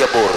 benvenuti a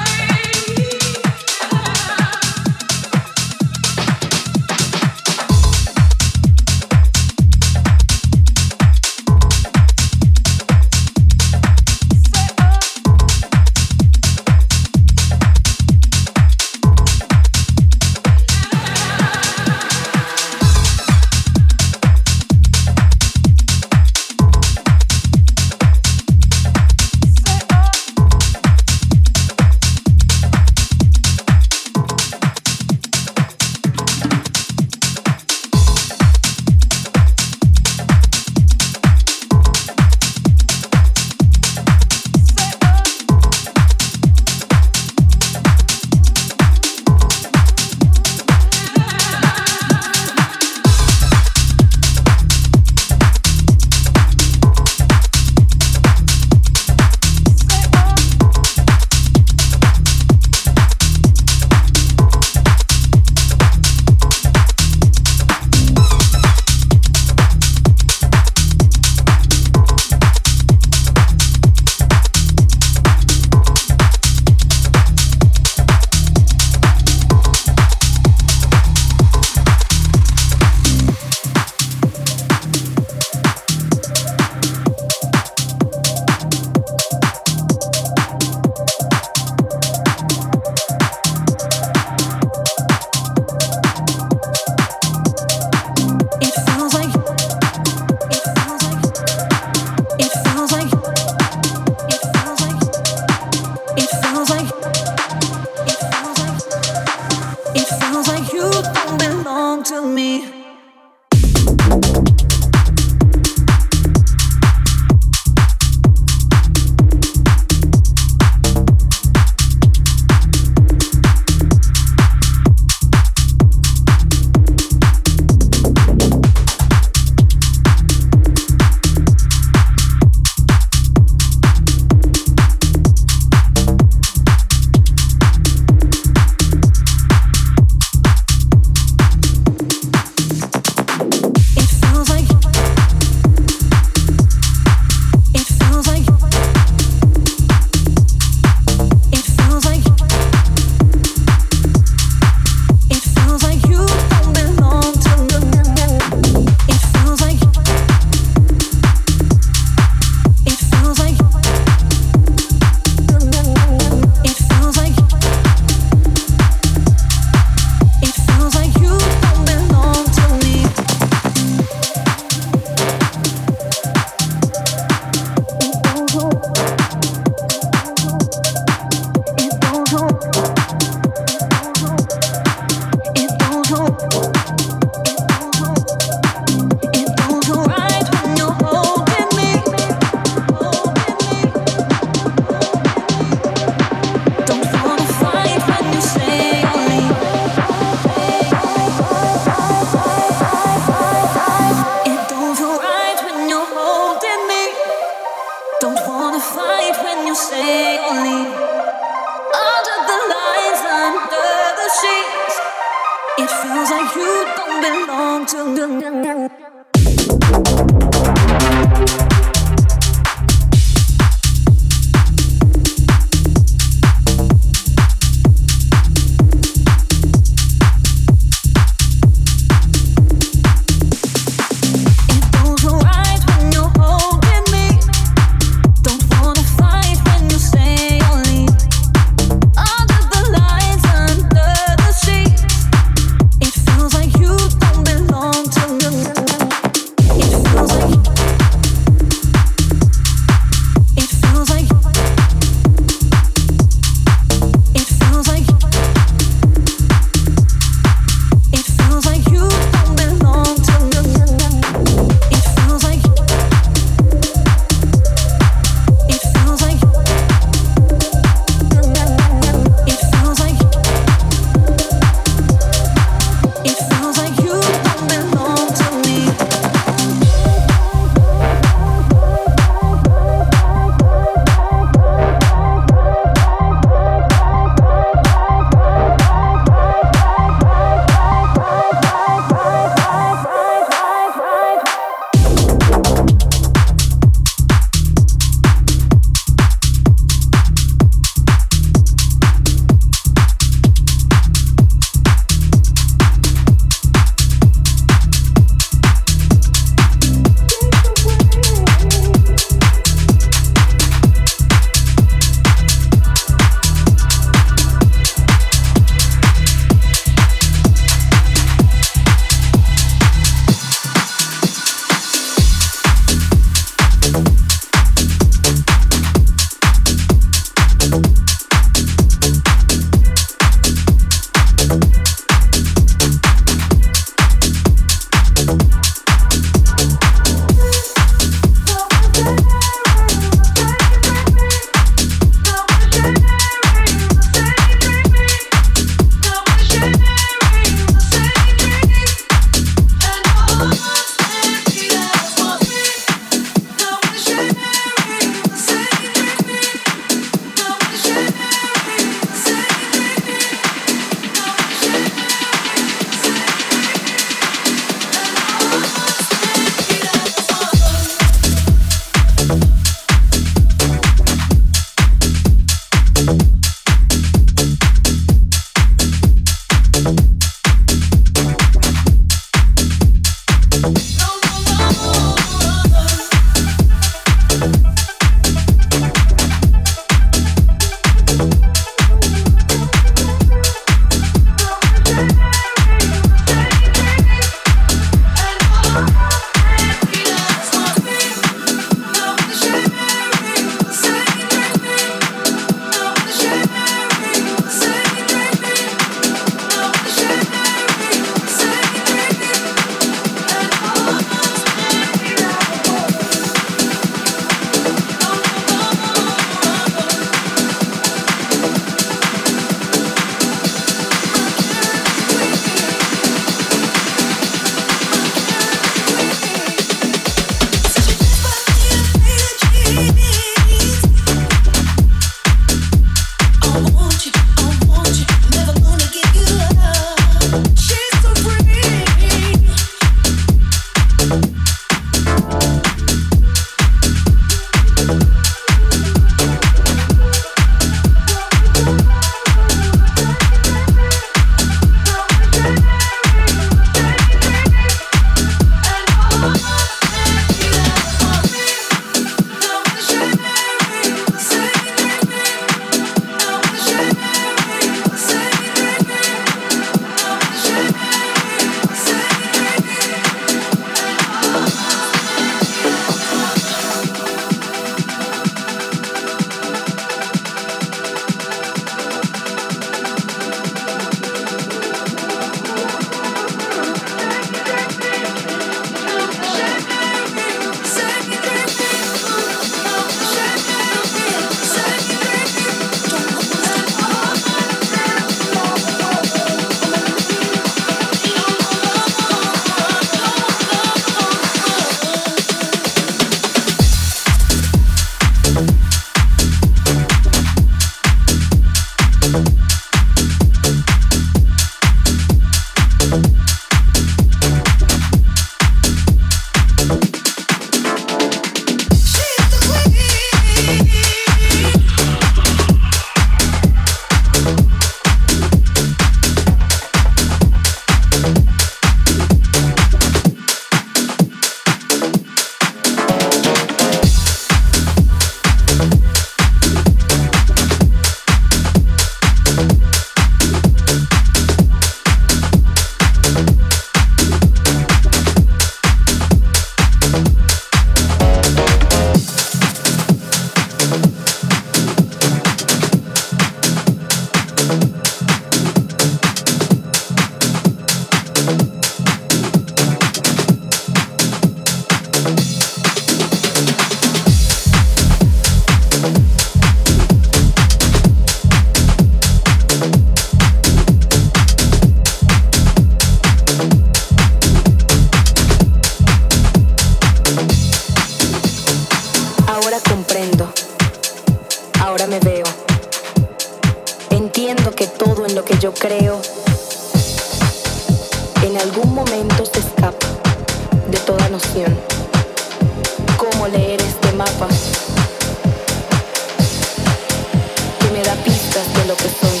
que me da pistas de lo que soy.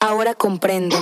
Ahora comprendo.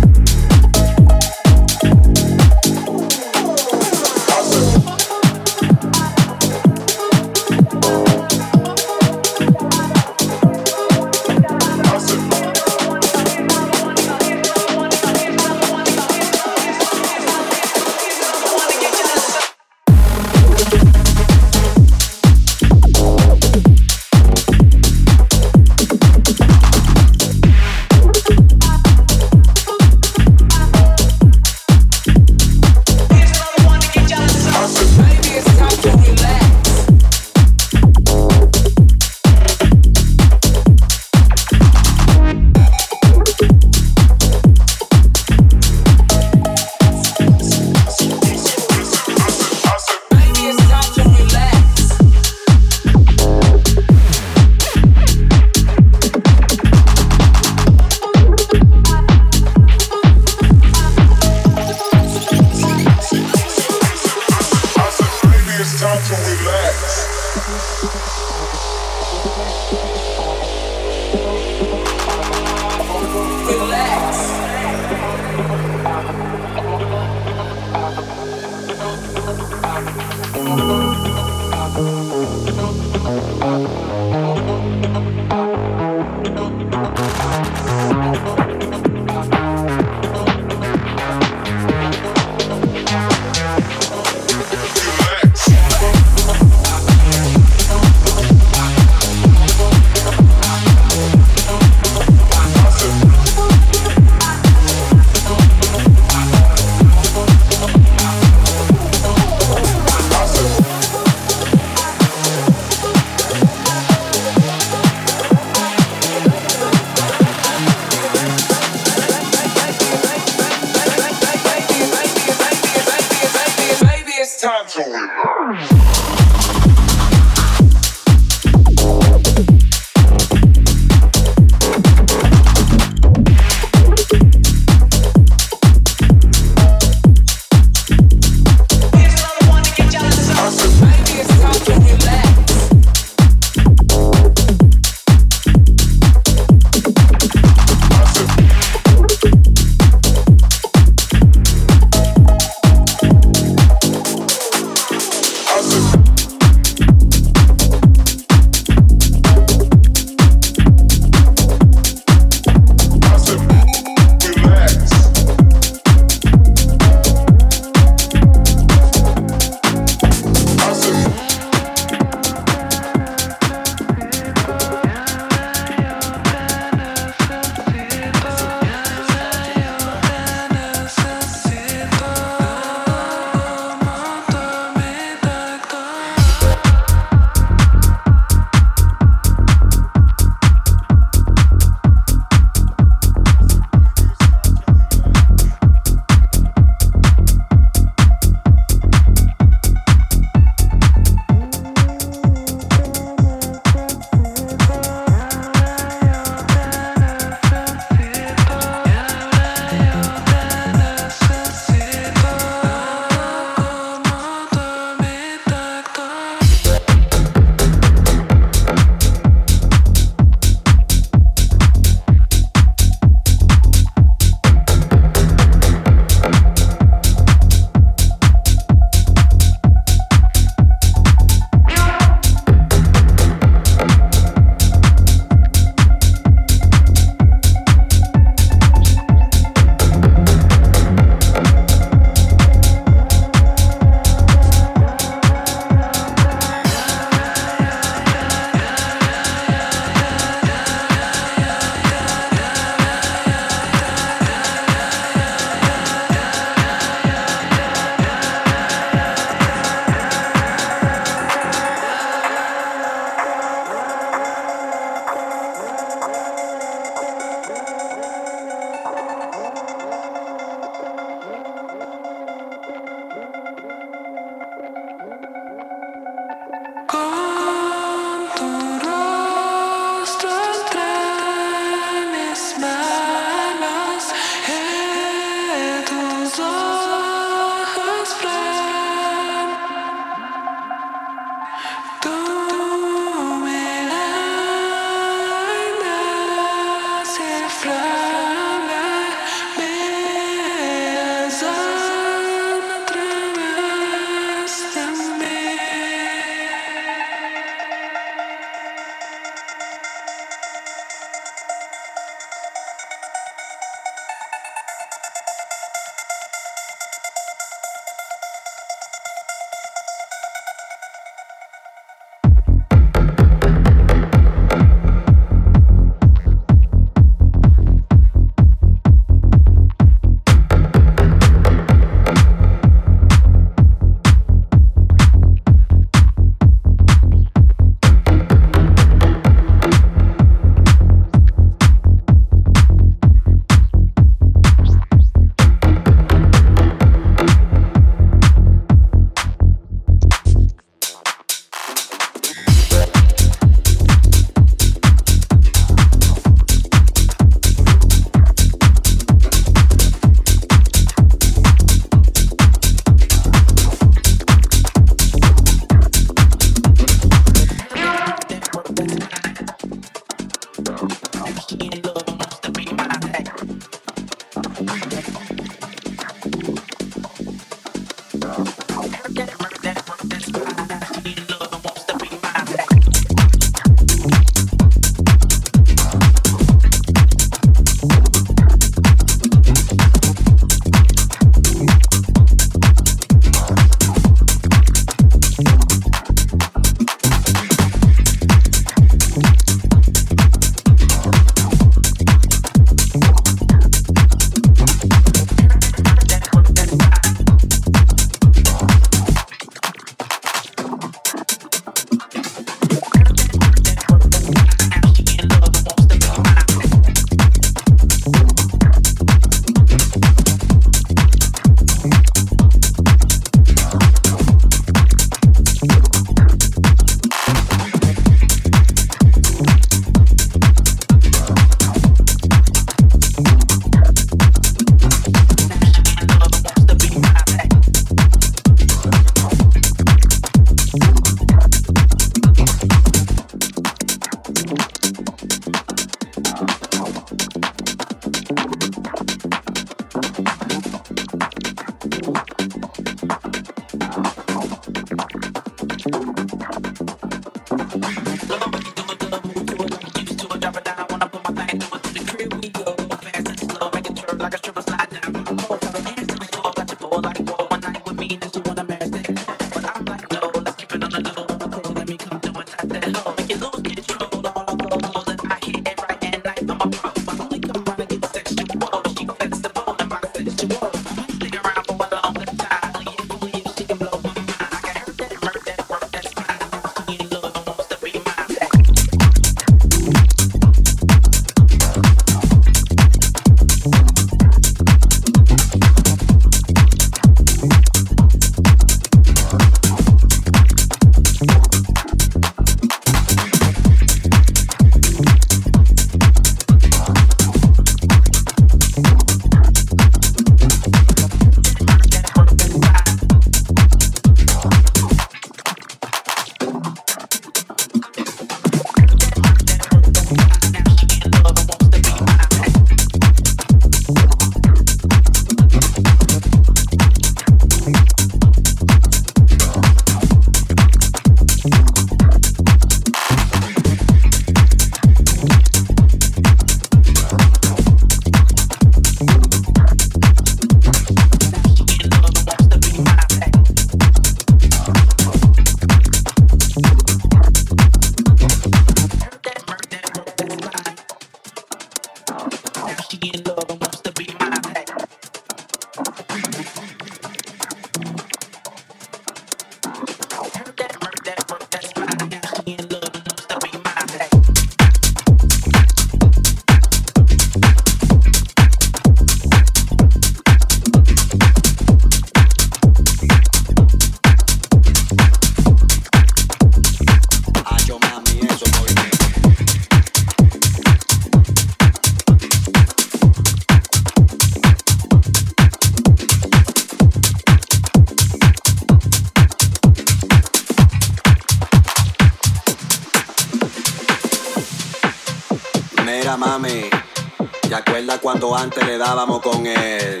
Antes le dábamos con él.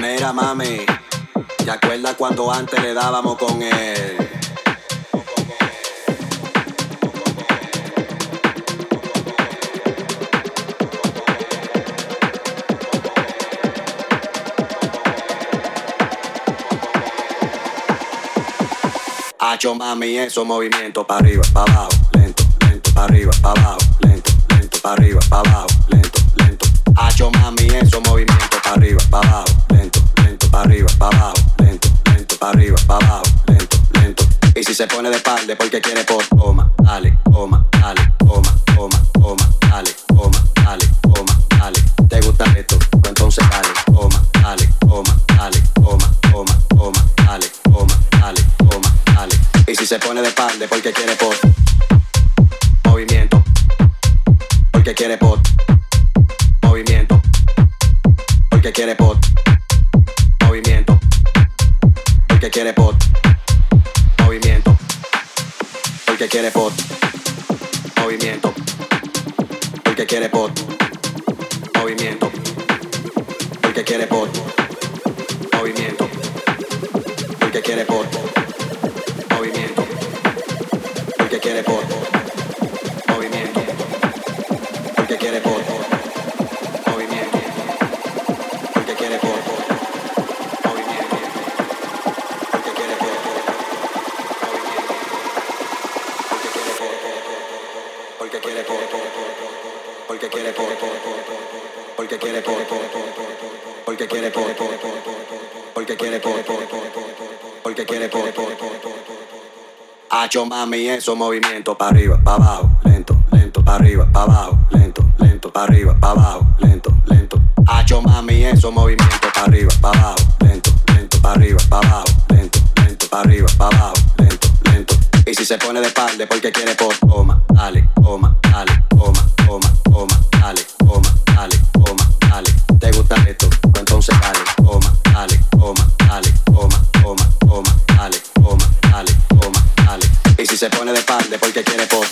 Mira mami, ¿te acuerdas cuando antes le dábamos con él? Hacho mami, esos movimientos para arriba, para abajo, lento, lento, arriba, para abajo pa' arriba, pa' abajo, lento, lento. Hacho mami, eso movimiento pa' arriba, pa' abajo, lento, lento, pa' arriba, pa' abajo, lento, lento, pa' arriba, pa' abajo, lento, lento. Y si se pone de espalda porque quiere por toma, dale, toma, dale, toma, toma, toma, dale, toma, dale, toma, dale. ¿Te gusta esto? Pues entonces dale, toma, dale, toma, dale, toma, toma, toma, dale, toma, dale, toma, dale. Y si se pone de espalda porque quiere por quiere pot. Movimiento. Porque quiere pot. Movimiento. Porque quiere pot. Movimiento. Porque quiere pot. Movimiento. Porque quiere pot. Porque quiere por porque quiere por porque quiere por porque quiere por porque quiere por porque quiere mami, eso movimiento para arriba, para abajo, lento, lento, para arriba, para abajo, lento para arriba, para abajo, lento, lento. Hacho mami, eso movimiento para arriba, para abajo, lento, lento, para arriba, para abajo, lento, lento, para arriba, se pone de espalda porque quiere por toma, dale, toma, dale, toma, toma, toma, dale, toma, dale, toma, dale. ¿Te gusta esto? Pues entonces dale, toma, dale, toma, dale, toma, toma, toma, dale, toma, dale, toma, dale. Y si se pone de espalda porque quiere por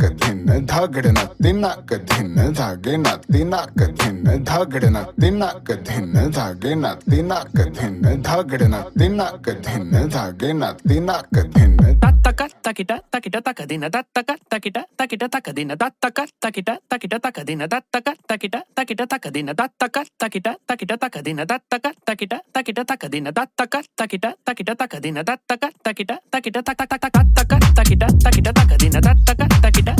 धिन धागड नाती नाक धिन धागे नाती नाक धिन धागड नाती नाक धिन धागे नाती नाक धिन धागड नाती नाक धिन धागे नाती नाक धिन तत्तक तकिट तकिट तकदिन तत्तक तकिट तकिट तकदिन तत्तक तकिट तकिट तकदिन तत्तक तकिट तकिट तकदिन तत्तक तकिट तकिट तकदिन तत्तक तकिट तकिट तकदिन तत्तक तकिट तकिट तकदिन तत्तक तकिट तकिट तक तक तक तक तकिट तकिट तकदिन तत्तक तकिट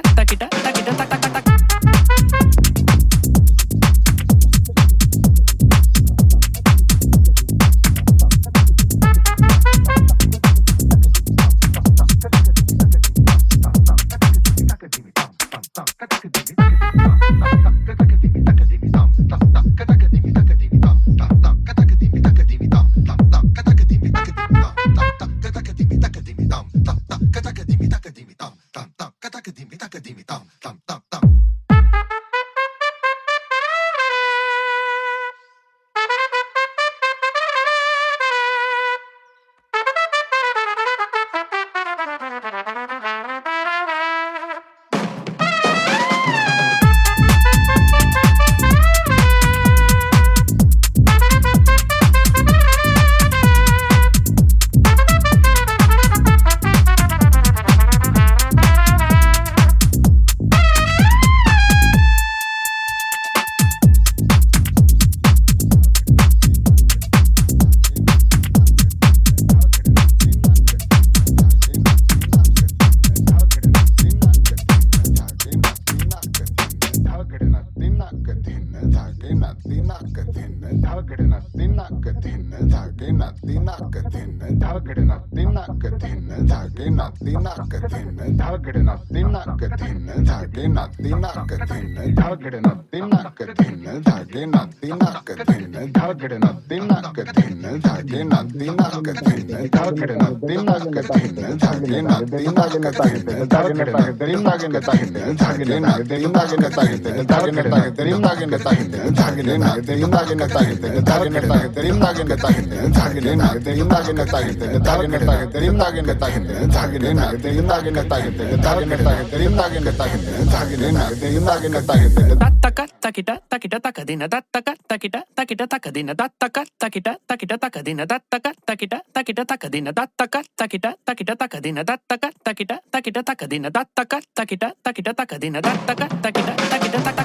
takita takita takadina takita takita takita takadina takita takita takita takadina takita takita takita takadina takita takita takita takadina takita takita taquita, taquita, tacadina, da taca, taquita, taquita, tacadina, da taca, taquita, taquita, taca,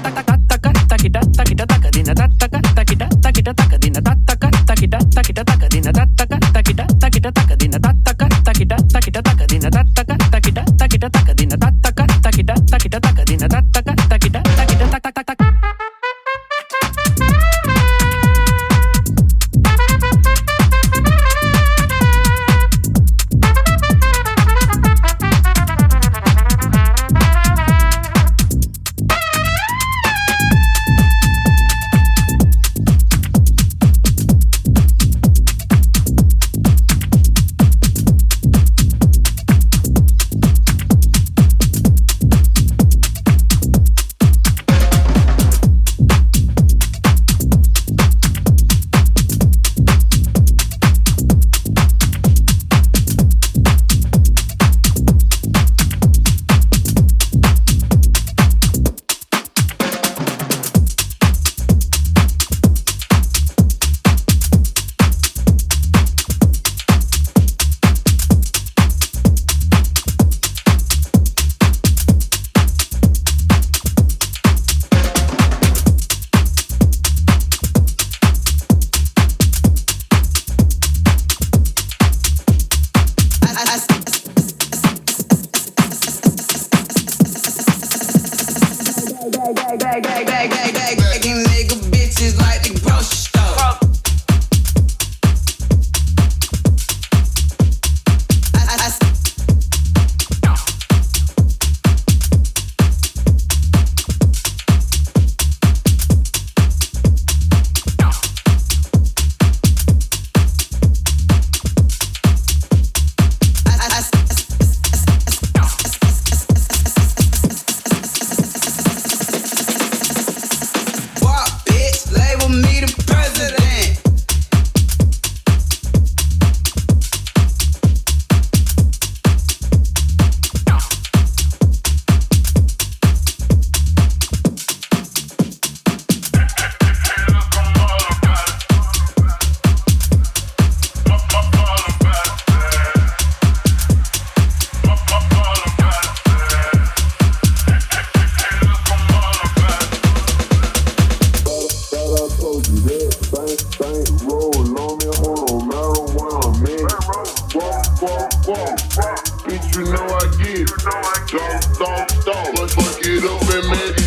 taca, taquita, taquita, tacadina, da taca, taquita. Bitch, you know I get it. Dog, dog, dog. Let's fuck it up and make it.